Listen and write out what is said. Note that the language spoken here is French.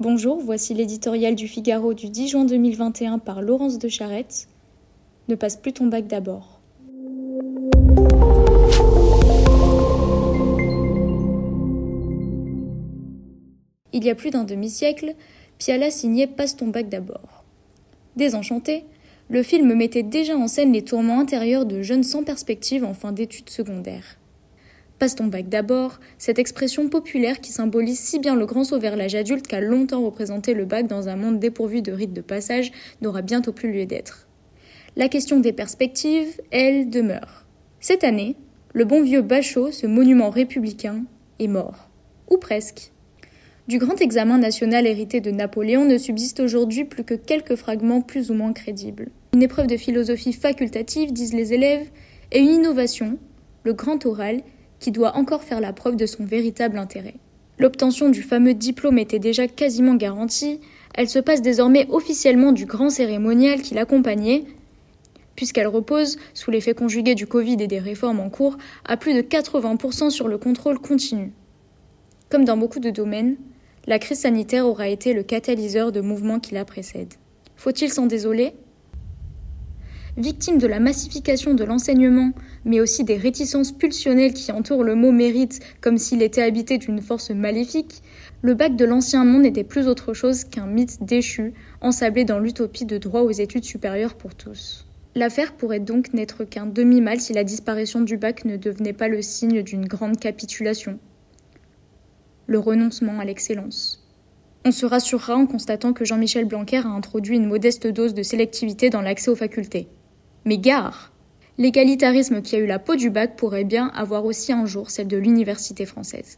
Bonjour, voici l'éditorial du Figaro du 10 juin 2021 par Laurence de Charette. Ne passe plus ton bac d'abord. Il y a plus d'un demi-siècle, Piala signait Passe ton bac d'abord. Désenchanté, le film mettait déjà en scène les tourments intérieurs de jeunes sans perspective en fin d'études secondaires. Passe ton bac d'abord, cette expression populaire qui symbolise si bien le grand saut vers l'âge adulte qu'a longtemps représenté le bac dans un monde dépourvu de rites de passage n'aura bientôt plus lieu d'être. La question des perspectives, elle, demeure. Cette année, le bon vieux Bachot, ce monument républicain, est mort. Ou presque. Du grand examen national hérité de Napoléon ne subsiste aujourd'hui plus que quelques fragments plus ou moins crédibles. Une épreuve de philosophie facultative, disent les élèves, et une innovation, le grand oral, qui doit encore faire la preuve de son véritable intérêt. L'obtention du fameux diplôme était déjà quasiment garantie, elle se passe désormais officiellement du grand cérémonial qui l'accompagnait, puisqu'elle repose, sous l'effet conjugué du Covid et des réformes en cours, à plus de 80% sur le contrôle continu. Comme dans beaucoup de domaines, la crise sanitaire aura été le catalyseur de mouvements qui la précèdent. Faut-il s'en désoler? Victime de la massification de l'enseignement, mais aussi des réticences pulsionnelles qui entourent le mot mérite comme s'il était habité d'une force maléfique, le bac de l'ancien monde n'était plus autre chose qu'un mythe déchu, ensablé dans l'utopie de droit aux études supérieures pour tous. L'affaire pourrait donc n'être qu'un demi-mal si la disparition du bac ne devenait pas le signe d'une grande capitulation. Le renoncement à l'excellence. On se rassurera en constatant que Jean-Michel Blanquer a introduit une modeste dose de sélectivité dans l'accès aux facultés. Mais gare L'égalitarisme qui a eu la peau du bac pourrait bien avoir aussi un jour celle de l'université française.